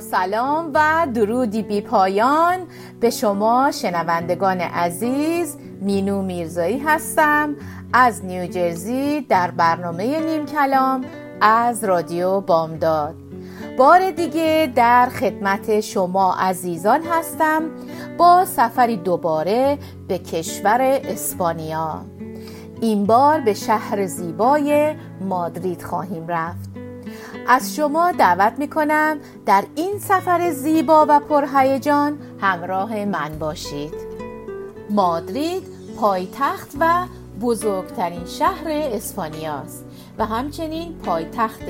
سلام و درودی بی پایان به شما شنوندگان عزیز. مینو میرزایی هستم از نیوجرسی در برنامه نیم کلام از رادیو بامداد. بار دیگه در خدمت شما عزیزان هستم با سفری دوباره به کشور اسپانیا. این بار به شهر زیبای مادرید خواهیم رفت. از شما دعوت می کنم در این سفر زیبا و پرهیجان همراه من باشید. مادرید پایتخت و بزرگترین شهر اسپانیاست و همچنین پایتخت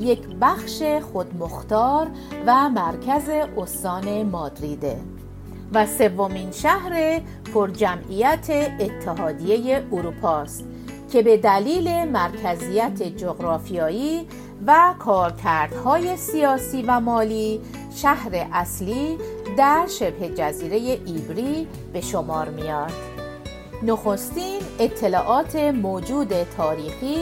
یک بخش خودمختار و مرکز استان مادریده و سومین شهر پرجمعیت اتحادیه اروپاست. که به دلیل مرکزیت جغرافیایی و کارکردهای سیاسی و مالی شهر اصلی در شبه جزیره ایبری به شمار میاد. نخستین اطلاعات موجود تاریخی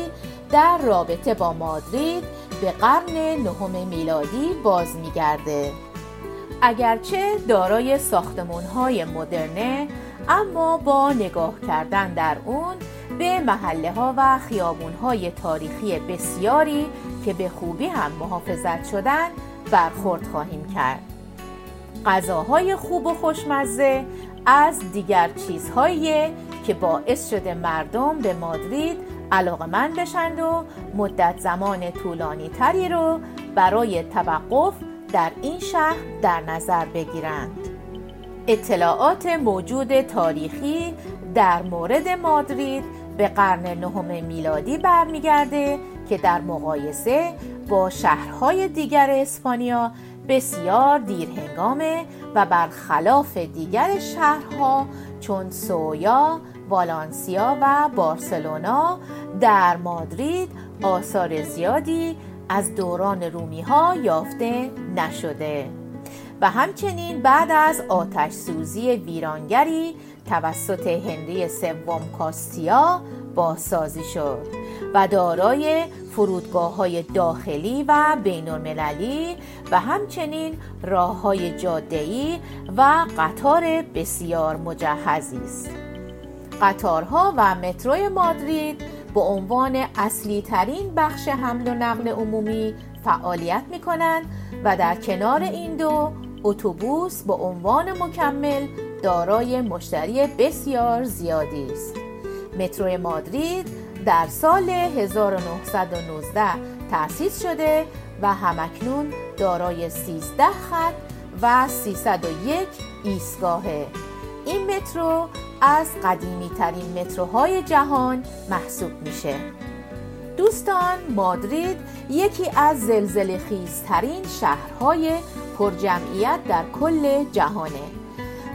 در رابطه با مادرید به قرن نهم میلادی باز میگرده. اگرچه دارای ساختمون های مدرنه اما با نگاه کردن در اون به محله ها و خیابون های تاریخی بسیاری که به خوبی هم محافظت شدن برخورد خواهیم کرد. غذاهای خوب و خوشمزه از دیگر چیزهایی که باعث شده مردم به مادرید علاقه من بشند و مدت زمان طولانی تری رو برای توقف در این شهر در نظر بگیرند. اطلاعات موجود تاریخی در مورد مادرید به قرن نهم میلادی برمیگرده که در مقایسه با شهرهای دیگر اسپانیا بسیار دیرهنگامه و برخلاف دیگر شهرها چون سویا، والانسیا و بارسلونا در مادرید آثار زیادی از دوران رومی ها یافته نشده. و همچنین بعد از آتش سوزی ویرانگری توسط هنری سوم کاستیا بازسازی شد و دارای فرودگاه های داخلی و بین المللی و همچنین راه های جادهی و قطار بسیار مجهزی است. قطارها و مترو مادرید به عنوان اصلی ترین بخش حمل و نقل عمومی فعالیت می کنند و در کنار این دو اتوبوس به عنوان مکمل دارای مشتری بسیار زیادی است. مترو مادرید در سال 1919 تأسیس شده و همکنون دارای 13 خط و 301 ایستگاهه. این مترو از قدیمی ترین متروهای جهان محسوب میشه. دوستان مادرید یکی از زلزله خیزترین شهرهای پرجمعیت در کل جهانه.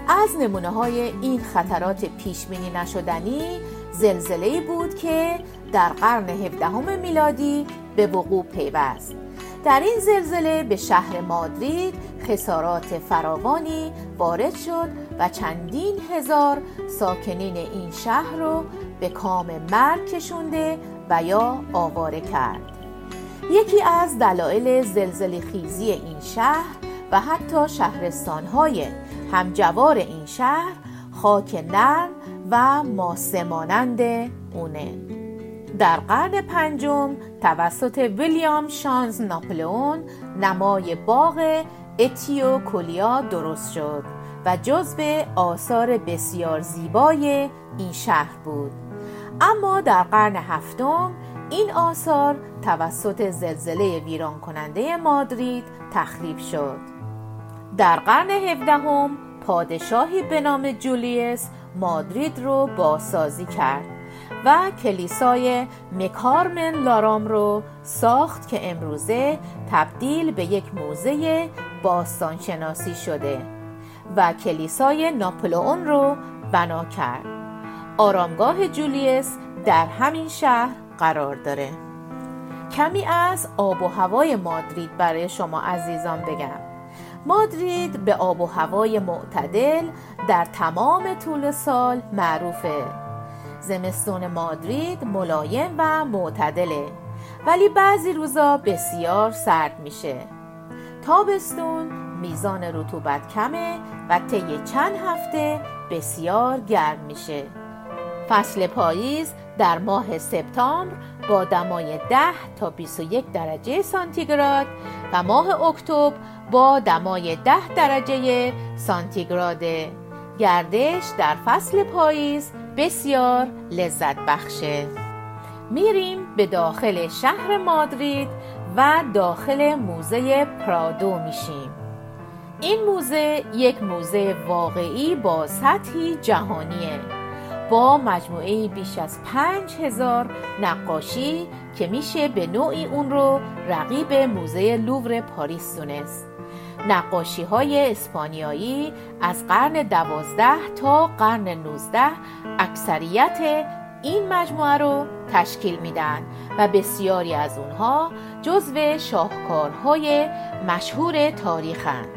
از نمونه های این خطرات پیش بینی نشدنی زلزله بود که در قرن 17 میلادی به وقوع پیوست. در این زلزله به شهر مادرید خسارات فراوانی وارد شد و چندین هزار ساکنین این شهر رو به کام مرگ کشونده و یا آواره کرد. یکی از دلایل زلزله خیزی این شهر و حتی شهرستانهای همجوار این شهر خاک نرم و ماسه مانند اونه. در قرن پنجم توسط ویلیام شانز ناپلئون نمای باغ اتیو کولیا درست شد و جزو آثار بسیار زیبای این شهر بود. اما در قرن هفتم این آثار توسط زلزله ویران کننده مادرید تخریب شد. در قرن هفدهم پادشاهی به نام جولیس مادرید رو بازسازی کرد و کلیسای مکارمن لارام رو ساخت که امروزه تبدیل به یک موزه باستانشناسی شده و کلیسای ناپلئون رو بنا کرد. آرامگاه جولیس در همین شهر قرار داره. کمی از آب و هوای مادرید برای شما عزیزان بگم. مادرید به آب و هوای معتدل در تمام طول سال معروفه. زمستون مادرید ملایم و معتدله ولی بعضی روزا بسیار سرد میشه. تابستون میزان رطوبت کمه و طی چند هفته بسیار گرم میشه. فصل پاییز در ماه سپتامبر با دمای 10 تا 21 درجه سانتیگراد و ماه اکتبر با دمای 10 درجه سانتیگراد. گردش در فصل پاییز بسیار لذت بخشه. میریم به داخل شهر مادرید و داخل موزه پرادو میشیم. این موزه یک موزه واقعی با سطحی جهانیه. با مجموعه بیش از پنج هزار نقاشی که میشه به نوعی اون رو رقیب موزه لوور پاریس دونست. نقاشی های اسپانیایی از قرن دوازده تا قرن نوزده اکثریت این مجموعه رو تشکیل میدن و بسیاری از اونها جزو شاهکارهای مشهور تاریخند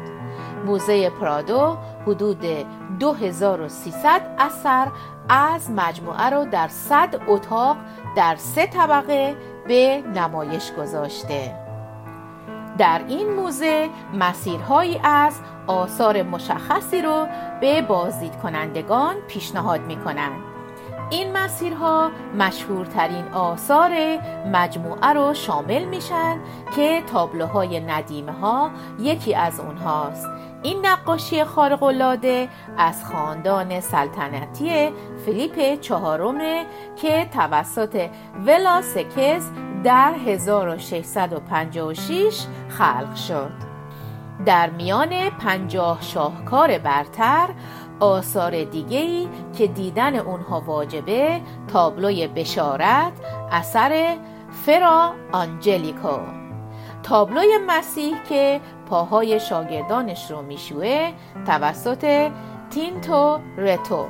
موزه پرادو حدود 2300 اثر از مجموعه رو در صد اتاق در سه طبقه به نمایش گذاشته در این موزه مسیرهایی از آثار مشخصی رو به بازدید کنندگان پیشنهاد می کنند. این مسیرها مشهورترین آثار مجموعه رو شامل میشن که تابلوهای ندیمه ها یکی از اونهاست این نقاشی خارق‌العاده از خاندان سلطنتی فیلیپ چهارم که توسط ولاسکس در 1656 خلق شد. در میان پنجاه شاهکار برتر آثار دیگهی که دیدن اونها واجبه تابلوی بشارت اثر فرا آنجلیکو تابلوی مسیح که پاهای شاگردانش رو می‌شوه توسط تینتو رتو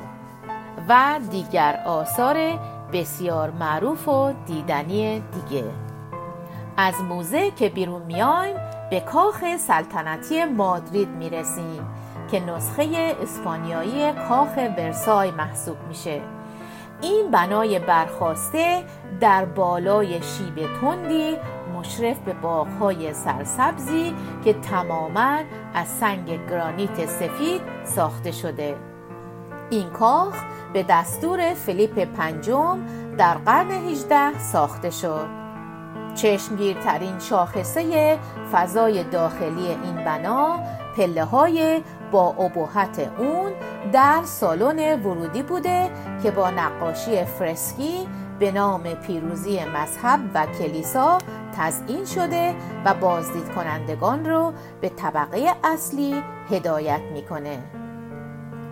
و دیگر آثار بسیار معروف و دیدنی دیگه. از موزه که بیرون میایم به کاخ سلطنتی مادرید می‌رسیم که نسخه اسپانیایی کاخ ورسای محسوب میشه. این بنای برخواسته در بالای شیب تندی مشرف به باغهای سرسبزی که تماما از سنگ گرانیت سفید ساخته شده. این کاخ به دستور فیلیپ پنجم در قرن 18 ساخته شد. چشمگیرترین شاخصه فضای داخلی این بنا پله های با ابهت اون در سالن ورودی بوده که با نقاشی فرسکی به نام پیروزی مذهب و کلیسا تزئین شده و بازدید کنندگان رو به طبقه اصلی هدایت می‌کنه.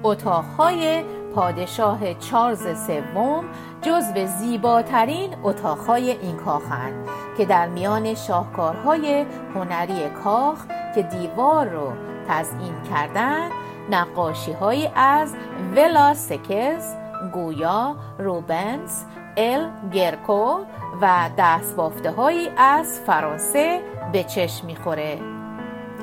اتاقهای پادشاه چارلز سوم جزو زیباترین اتاقهای این کاخند که در میان شاهکارهای هنری کاخ که دیوار رو تزئین کردن نقاشی هایی از ولا سکز، گویا، روبنز، ال گرکو و دست هایی از فرانسه به چشم می‌خوره.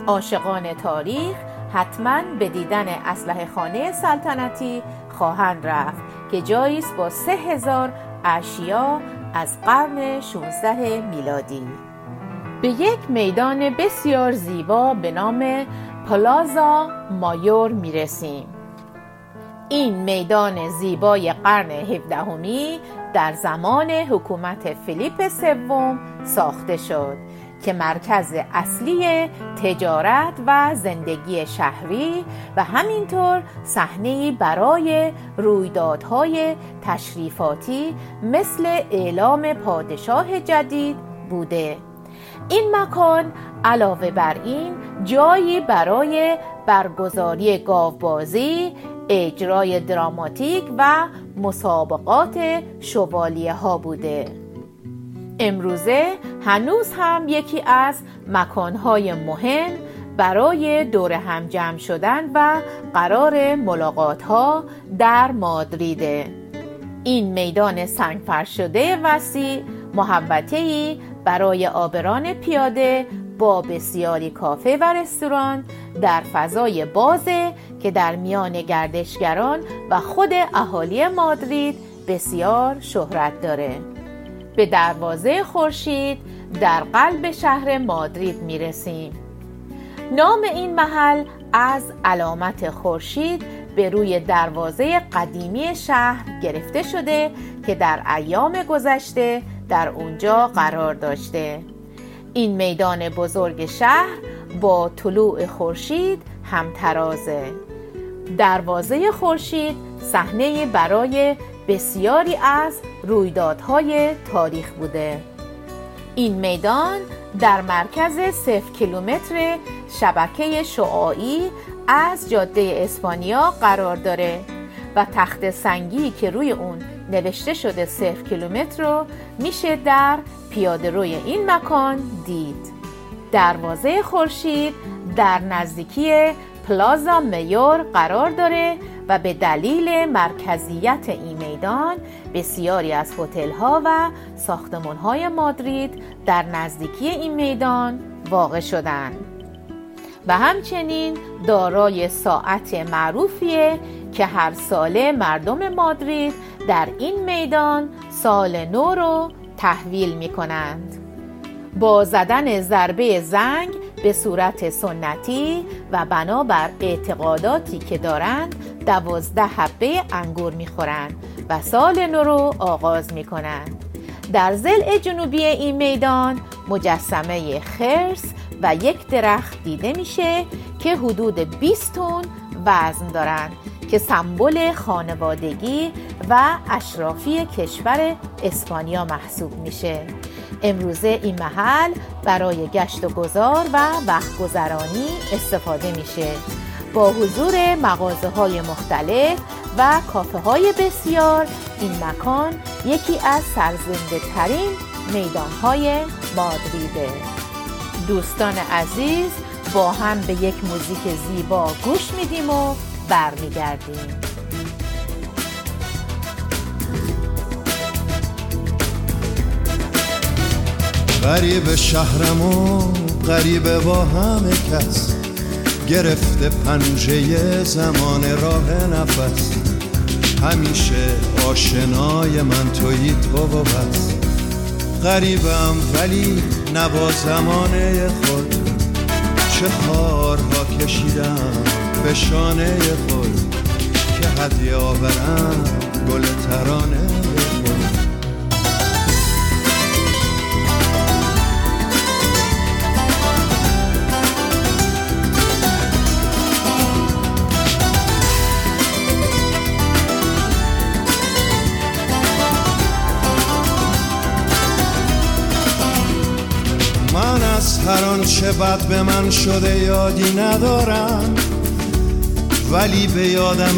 عاشقان تاریخ حتما به دیدن اسلحه خانه سلطنتی خواهند رفت که جایی با سه هزار اشیا از قرن 16 میلادی. به یک میدان بسیار زیبا به نام پلازا مایور می‌رسیم. این میدان زیبای قرن هفدهمی در زمان حکومت فیلیپ سوم ساخته شد که مرکز اصلی تجارت و زندگی شهری و همینطور صحنه برای رویدادهای تشریفاتی مثل اعلام پادشاه جدید بوده. این مکان علاوه بر این جایی برای برگزاری گاوبازی، اجرای دراماتیک و مسابقات شوالیه ها بوده. امروزه هنوز هم یکی از مکانهای مهم برای دور هم جمع شدن و قرار ملاقات ها در مادریده. این میدان سنگ شده وسیع محوطه برای آبران پیاده با بسیاری کافه و رستوران در فضای بازه که در میان گردشگران و خود اهالی مادرید بسیار شهرت داره. به دروازه خورشید در قلب شهر مادرید می رسیم نام این محل از علامت خورشید به روی دروازه قدیمی شهر گرفته شده که در ایام گذشته در اونجا قرار داشته. این میدان بزرگ شهر با طلوع خورشید همترازه دروازه خورشید صحنه برای بسیاری از رویدادهای تاریخ بوده. این میدان در مرکز صف کیلومتر شبکه شعاعی از جاده اسپانیا قرار داره و تخت سنگی که روی اون نوشته شده صرف کیلومتر رو میشه در پیاده روی این مکان دید. دروازه خورشید در نزدیکی پلازا میور قرار داره و به دلیل مرکزیت این میدان بسیاری از هتل ها و ساختمان های مادرید در نزدیکی این میدان واقع شدند و همچنین دارای ساعت معروفیه که هر ساله مردم مادرید در این میدان سال نو رو تحویل می کنند. با زدن ضربه زنگ به صورت سنتی و بنابر اعتقاداتی که دارند دوازده حبه انگور می‌خورند و سال نو رو آغاز می کنند. در زل جنوبی این میدان مجسمه خرس و یک درخت دیده میشه که حدود 20 تن وزن دارند که سمبل خانوادگی و اشرافی کشور اسپانیا محسوب میشه امروزه این محل برای گشت و گذار و وقت گذرانی استفاده میشه. با حضور مغازه های مختلف و کافه های بسیار این مکان یکی از سرزنده ترین میدان های مادریده. دوستان عزیز با هم به یک موزیک زیبا گوش میدیم و برمیگردیم. غریب شهرم و غریب با همه کس. گرفته پنجه زمان راه نفس. همیشه آشنای من تویی تو و بس. غریبم ولی نبا زمانه خود. چه خارها کشیدم به شانه خود. که هدیه آورم گل ترانه هر آنچه بد به من شده یادی ندارم. ولی به یادم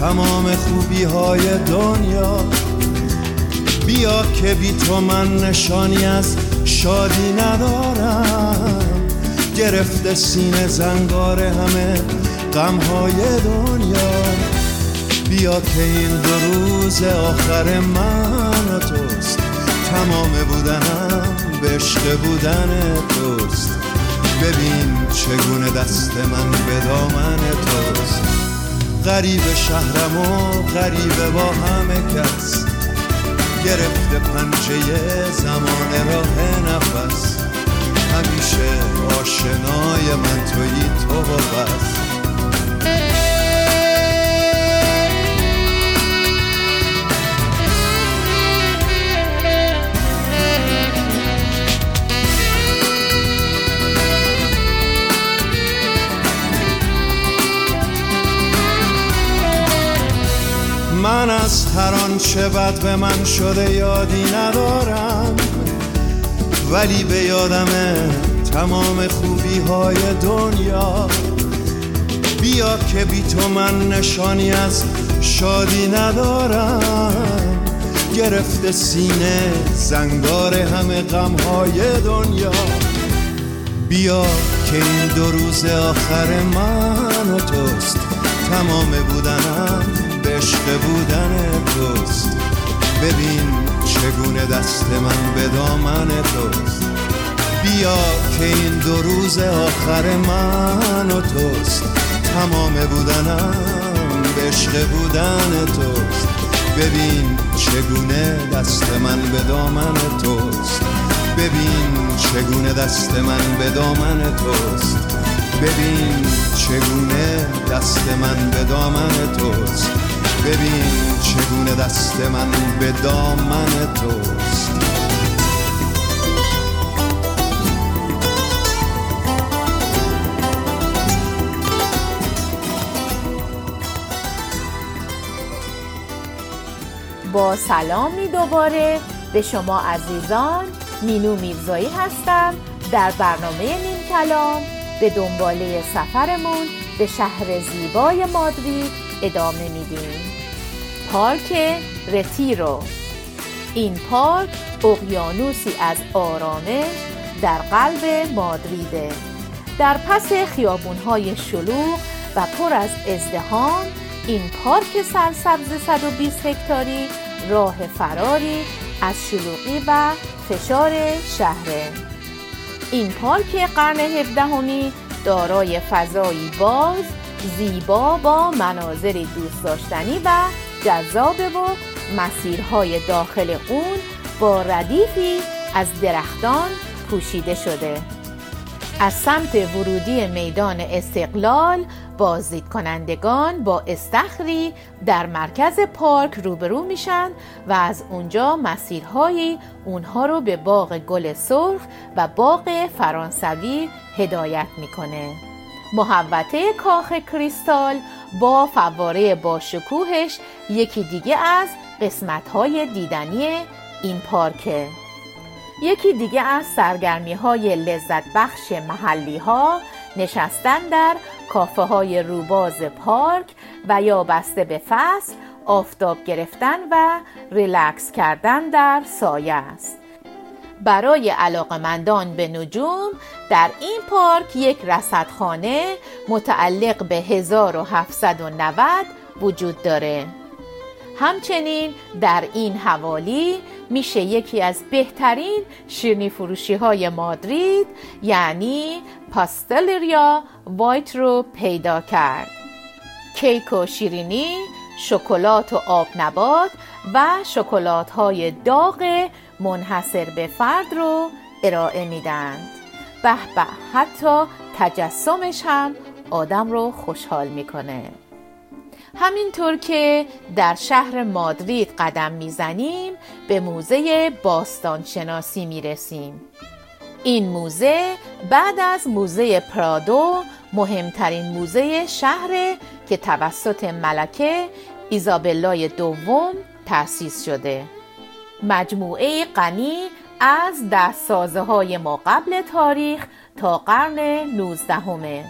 تمام خوبی های دنیا. بیا که بی تو من نشانی از شادی ندارم. گرفته سینه زنگار همه غم های دنیا. بیا که این دو روز آخر من توست. تمام بودنم به عشق بودن توست. ببین چگونه دست من به دامن توست. غریب شهرم و غریب با همه کس. گرفته پنجه زمان راه نفس. همیشه آشنای من تویی تو و بس. آنچه بد به من شده یادی ندارم. ولی به یادم تمام خوبی های دنیا. بیا که بی تو من نشانی از شادی ندارم. گرفته سینه زنگار همه غمهای دنیا. بیا که این دو روز آخر من و توست. تمام بودنم به بودن توست ببین چگونه دست من به دامن توست. بیا که این دو روز آخر من و توست. تمام بودنم به عشق بودن توست. ببین چگونه دست من به دامن توست. ببین چگونه دست من به دامن توست. ببین چگونه دست من به دامن توست. ببین چگونه دست من به دامن توست. با سلامی دوباره به شما عزیزان مینو میرزایی هستم در برنامه نیم کلام به دنباله سفرمون به شهر زیبای مادرید ادامه میدیم. پارک رتیرو. این پارک اقیانوسی از آرامش در قلب مادریده. در پس خیابونهای شلوغ و پر از ازدهام این پارک سرسبز 120 هکتاری راه فراری از شلوغی و فشار شهره. این پارک قرن هفدهمی دارای فضایی باز زیبا با مناظری دوست داشتنی و جذابه و مسیرهای داخل اون با ردیفی از درختان پوشیده شده. از سمت ورودی میدان استقلال بازدید کنندگان با استخری در مرکز پارک روبرو میشن و از اونجا مسیرهایی اونها رو به باغ گل سرخ و باغ فرانسوی هدایت می‌کنه. محوطه کاخ کریستال با فواره با شکوهش یکی دیگه از قسمتهای دیدنی این پارکه. یکی دیگه از سرگرمی های لذت بخش محلی ها نشستن در کافه های روباز پارک و یا بسته به فصل آفتاب گرفتن و ریلکس کردن در سایه است. برای علاقمندان به نجوم در این پارک یک رصدخانه متعلق به 1790 وجود داره. همچنین در این حوالی میشه یکی از بهترین شیرنی فروشی های مادرید یعنی پاستلریا وایت رو پیدا کرد. کیک و شیرینی شکلات و آب نبات و شکلات های داغ منحصر به فرد رو ارائه میدند به به حتی تجسمش هم آدم رو خوشحال می‌کنه. همینطور که در شهر مادرید قدم می‌زنیم به موزه باستانشناسی می‌رسیم. این موزه بعد از موزه پرادو مهمترین موزه شهر که توسط ملکه ایزابلای دوم تأسیس شده. مجموعه غنی از دستسازه های ما قبل تاریخ تا قرن 19 همه.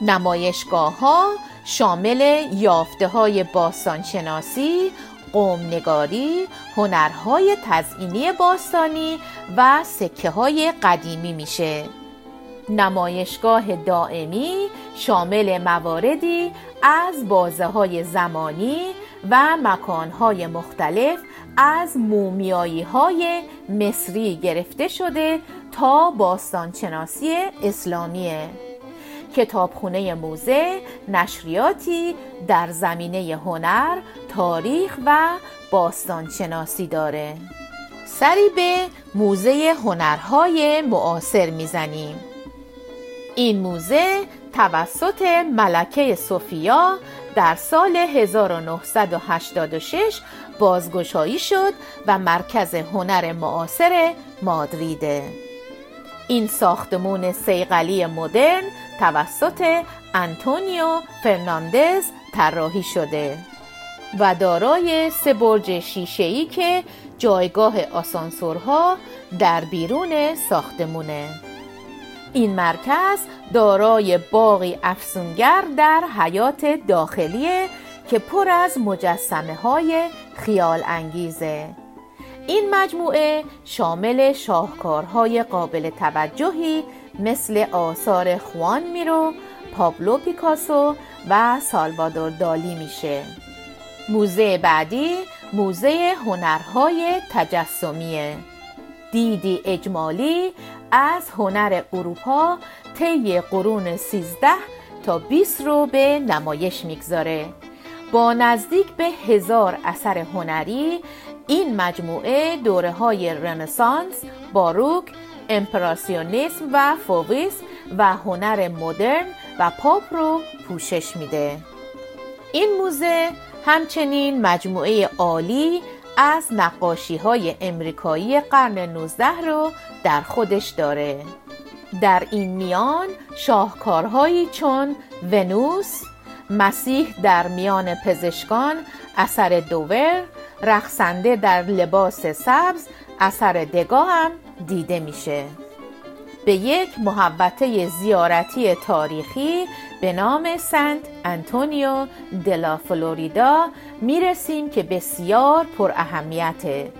نمایشگاه ها شامل یافته های باستانشناسی، قومنگاری، هنرهای تزئینی باستانی و سکه های قدیمی میشه. نمایشگاه دائمی شامل مواردی از بازه های زمانی و مکانهای مختلف از مومیایی های مصری گرفته شده تا باستانشناسی اسلامیه کتابخونه موزه نشریاتی در زمینه هنر، تاریخ و باستانشناسی داره. سری به موزه هنرهای معاصر می‌زنیم. این موزه توسط ملکه سوفیا در سال 1986 بازگشایی شد و مرکز هنر معاصر مادریده این ساختمون صیقلی مدرن توسط انتونیو فرناندز طراحی شده و دارای سه برج شیشه‌ای که جایگاه آسانسورها در بیرون ساختمونه. این مرکز دارای باغی افسونگر در حیاط داخلیه که پر از مجسمه های خیال انگیزه این مجموعه شامل شاهکارهای قابل توجهی مثل آثار خوان میرو، پابلو پیکاسو و سالوادور دالی میشه. موزه بعدی موزه هنرهای تجسمیه. دیدی اجمالی از هنر اروپا طی قرون 13 تا 20 رو به نمایش می‌گذاره. با نزدیک به هزار اثر هنری این مجموعه دوره های رنسانس، باروک، امپراسیونیسم و فوویسم و هنر مدرن و پاپ رو پوشش میده. این موزه همچنین مجموعه عالی از نقاشی های امریکایی قرن 19 رو در خودش داره. در این میان شاهکارهایی چون ونوس، مسیح در میان پزشکان اثر دوور، رقصنده در لباس سبز اثر دگاه هم دیده میشه. به یک محوطه زیارتی تاریخی به نام سنت انتونیو دلا فلوریدا می‌رسیم که بسیار پر اهمیته.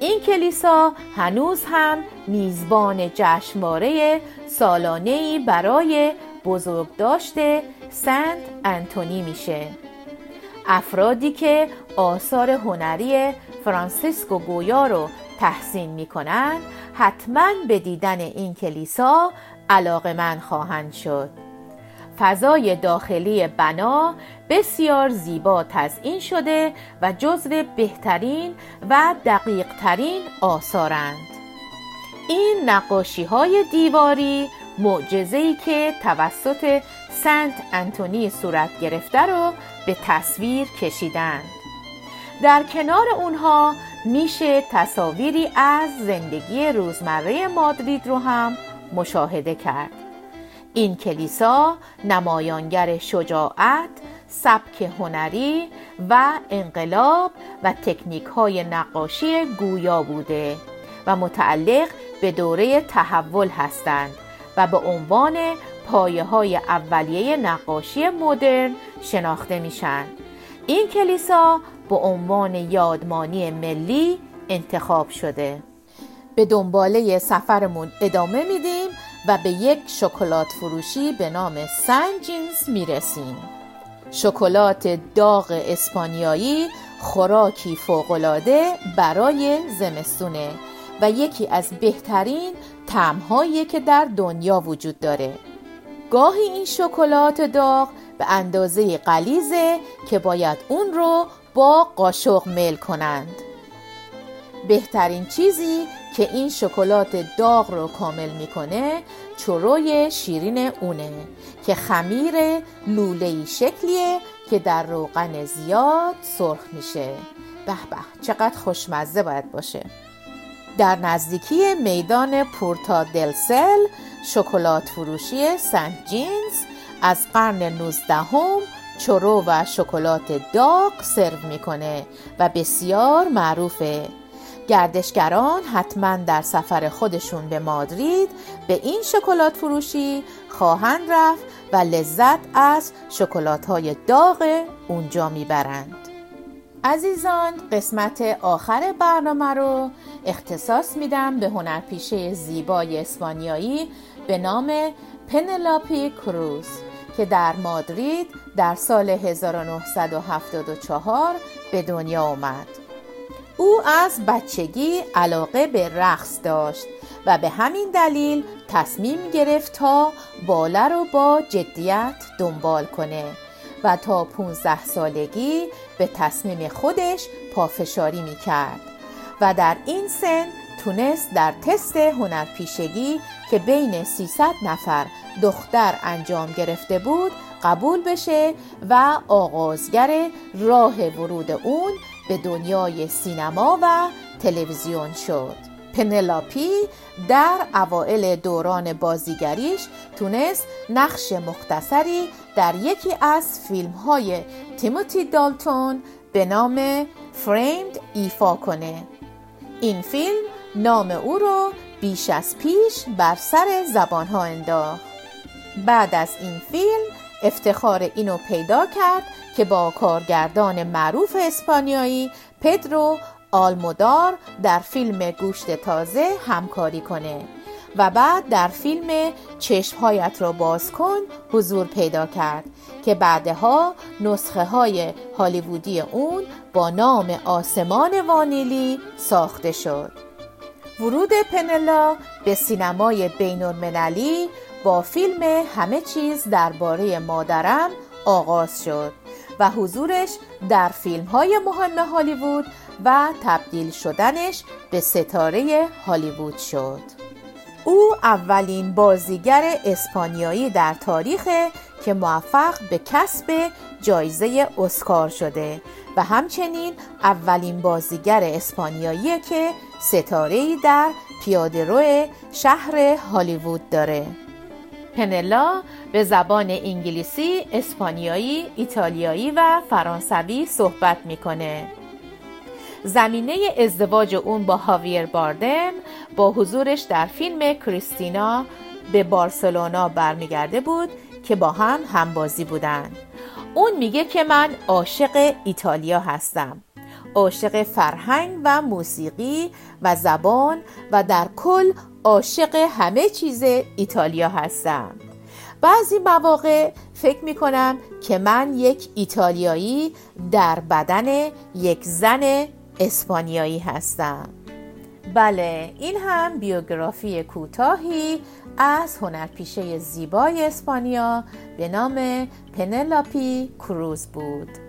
این کلیسا هنوز هم میزبان جشنواره سالانه‌ای برای بزرگداشت سنت انتونی میشه. افرادی که آثار هنری فرانسیسکو گویا رو تحسین می‌کنند حتما به دیدن این کلیسا علاقه من خواهند شد. فضای داخلی بنا بسیار زیبا تزئین شده و جزو بهترین و دقیق ترین آثارند. این نقاشی های دیواری معجزه‌ای که توسط سنت انتونی صورت گرفته رو به تصویر کشیدند. در کنار اونها میشه تصاویری از زندگی روزمره مادرید رو هم مشاهده کرد. این کلیسا نمایانگر شجاعت، سبک هنری و انقلاب و تکنیک های نقاشی گویا بوده و متعلق به دوره تحول هستند و به عنوان پایه های اولیه نقاشی مدرن شناخته میشن این کلیسا به عنوان یادمانی ملی انتخاب شده. به دنباله سفرمون ادامه میدیم. و به یک شکلات فروشی به نام سنجینز می‌رسیم. شکلات داغ اسپانیایی خوراکی فوقالعاده برای زمستونه و یکی از بهترین طعمهایی که در دنیا وجود داره. گاهی این شکلات داغ به اندازه قلیزه که باید اون رو با قاشق میل کنند. بهترین چیزی که این شکلات داغ رو کامل می‌کنه چروی شیرین اونه که خمیر لولهی شکلیه که در روغن زیاد سرخ میشه. به به چقدر خوشمزه باید باشه. در نزدیکی میدان پورتا دلسل شکلات فروشی سنت جینز از قرن 19 هم چرو و شکلات داغ سرو می‌کنه و بسیار معروفه. گردشگران حتما در سفر خودشون به مادرید به این شکلات فروشی خواهند رفت و لذت از شکلات های داغ اونجا می‌برند عزیزان قسمت آخر برنامه رو اختصاص میدم به هنرپیشه زیبای اسپانیایی به نام پنلاپی کروز که در مادرید در سال 1974 به دنیا آمد. او از بچگی علاقه به رقص داشت و به همین دلیل تصمیم گرفت تا باله رو با جدیت دنبال کنه و تا 15 سالگی به تصمیم خودش پافشاری می کرد و در این سن تونست در تست هنرپیشگی که بین 300 نفر دختر انجام گرفته بود قبول بشه و آغازگر راه ورود اون به دنیای سینما و تلویزیون شد. پنلاپی در اوائل دوران بازیگریش تونست نقش مختصری در یکی از فیلم های تیموتی دالتون به نام فریمد ایفا کنه. این فیلم نام او رو بیش از پیش بر سر زبانها انداخت. بعد از این فیلم افتخار اینو پیدا کرد که با کارگردان معروف اسپانیایی پدرو آلمودار در فیلم گوشت تازه همکاری کنه و بعد در فیلم چشمهایت را باز کن حضور پیدا کرد که بعدها نسخه های هالیوودی اون با نام آسمان وانیلی ساخته شد. ورود پنلا به سینمای بین المللی با فیلم همه چیز درباره مادرم آغاز شد و حضورش در فیلم های مهم هالیوود و تبدیل شدنش به ستاره هالیوود شد. او اولین بازیگر اسپانیایی در تاریخ که موفق به کسب جایزه اسکار شده و همچنین اولین بازیگر اسپانیایی که ستاره در پیاده شهر هالیوود داره. پنلا به زبان انگلیسی، اسپانیایی، ایتالیایی و فرانسوی صحبت می‌کنه. زمینه ازدواج اون با هاویر باردم با حضورش در فیلم کریستینا به بارسلونا برمیگرده بود که با هم همبازی بودن اون میگه که من عاشق ایتالیا هستم عاشق فرهنگ و موسیقی و زبان و در کل عاشق همه چیز ایتالیا هستم. بعضی مواقع فکر می کنم که من یک ایتالیایی در بدن یک زن اسپانیایی هستم. بله این هم بیوگرافی کوتاهی از هنرپیشه زیبای اسپانیا به نام پنلاپی کروز بود.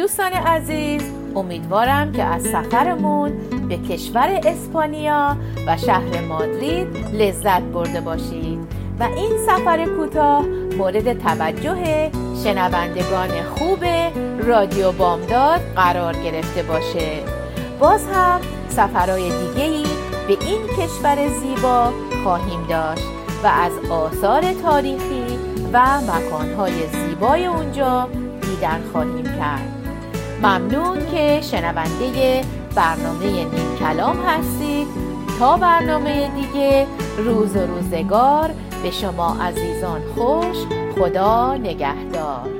دوستان عزیز امیدوارم که از سفرمون به کشور اسپانیا و شهر مادرید لذت برده باشید و این سفر کوتاه مورد توجه شنوندگان خوب رادیو بامداد قرار گرفته باشه. باز هم سفرهای دیگهی به این کشور زیبا خواهیم داشت و از آثار تاریخی و مکانهای زیبای اونجا دیدن خواهیم کرد. ممنون که شنونده برنامه نیم کلام هستید. تا برنامه دیگه روز و روزگار به شما عزیزان خوش خدا نگهدار.